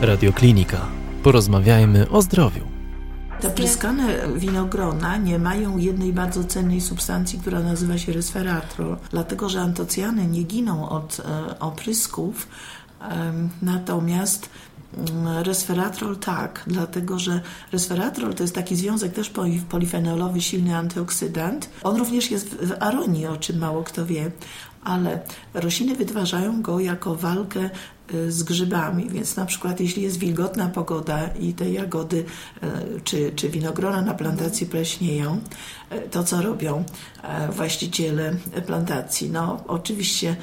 Radioklinika. Porozmawiajmy o zdrowiu. Te pryskane winogrona nie mają jednej bardzo cennej substancji, która nazywa się resveratrol, dlatego że antocjany nie giną od e, oprysków, natomiast mm, Resveratrol tak, dlatego że resveratrol to jest taki związek też poli- polifenolowy, silny antyoksydant. On również jest w aronii, o czym mało kto wie, ale rośliny wytwarzają go jako walkę y, z grzybami, więc na przykład jeśli jest wilgotna pogoda i te jagody y, czy, czy winogrona na plantacji pleśnieją, y, to co robią właściciele plantacji? No oczywiście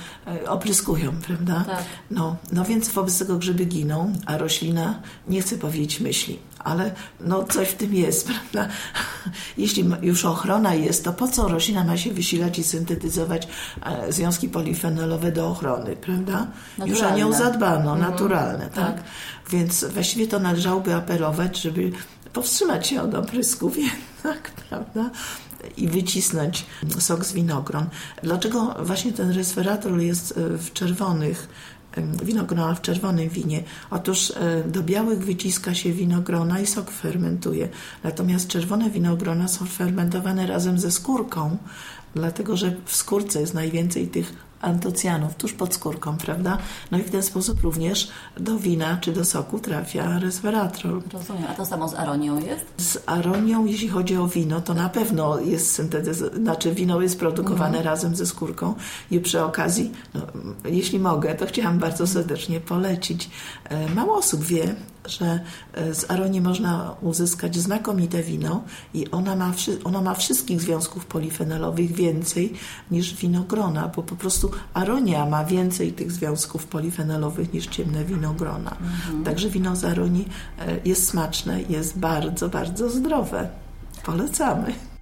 opryskują, prawda? Tak. No, no więc wobec tego grzyby giną, a roślina nie chce powiedzieć myśli. Ale no coś w tym jest, prawda? Jeśli już ochrona jest, to po co roślina ma się wysilać i syntetyzować e, związki polifenolowe do ochrony, prawda? Już o nią Naturalne. zadbano, naturalne, tak? Więc właściwie to należałoby apelować, żeby powstrzymać się od oprysków jednak, prawda? I wycisnąć sok z winogron. Dlaczego właśnie ten resveratrol jest e, w czerwonych winogrona w czerwonym winie. Otóż e, do białych wyciska się winogrona i sok fermentuje. Natomiast czerwone winogrona są fermentowane razem ze skórką, dlatego że w skórce jest najwięcej tych antocjanów, tuż pod skórką, prawda? No i w ten sposób również do wina czy do soku trafia resveratrol. Rozumiem. A to samo z aronią jest? Z aronią, jeśli chodzi o wino, to na pewno jest syntetyzowane, znaczy wino jest produkowane razem ze skórką i przy okazji, no, jeśli mogę, to chciałam bardzo serdecznie polecić. E, Mało osób wie, że e, z aronii można uzyskać znakomite wino i ona ma, ono ma wszystkich związków polifenolowych więcej niż winogrona, bo po prostu aronia ma więcej tych związków polifenolowych niż ciemne winogrona. Także wino z aronii e, jest smaczne, jest bardzo, bardzo zdrowe. Polecamy.